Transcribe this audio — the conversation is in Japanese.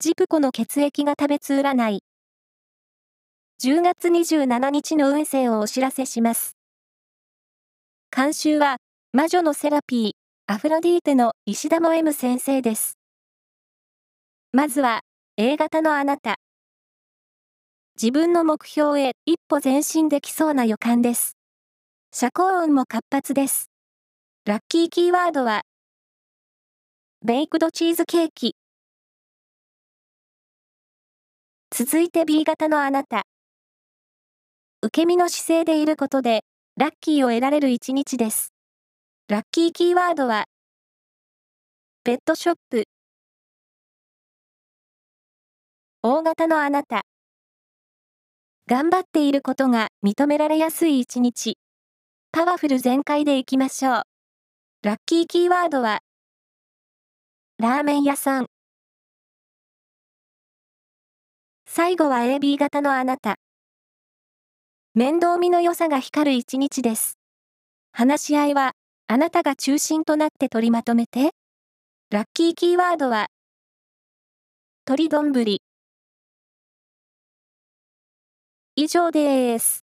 ジプコの血液が食べつ占い。10月27日の運勢をお知らせします。監修は、魔女のセラピー、アフロディーテの石田も M 先生です。まずは、A 型のあなた。自分の目標へ一歩前進できそうな予感です。社交運も活発です。ラッキーキーワードは、ベイクドチーズケーキ。続いて B 型のあなた。受け身の姿勢でいることで、ラッキーを得られる一日です。ラッキーキーワードは、ペットショップ。大型のあなた。頑張っていることが認められやすい一日。パワフル全開でいきましょう。ラッキーキーワードは、ラーメン屋さん。最後は AB 型のあなた。面倒見の良さが光る一日です。話し合いは、あなたが中心となって取りまとめて。ラッキーキーワードは、鳥どんぶり。以上です。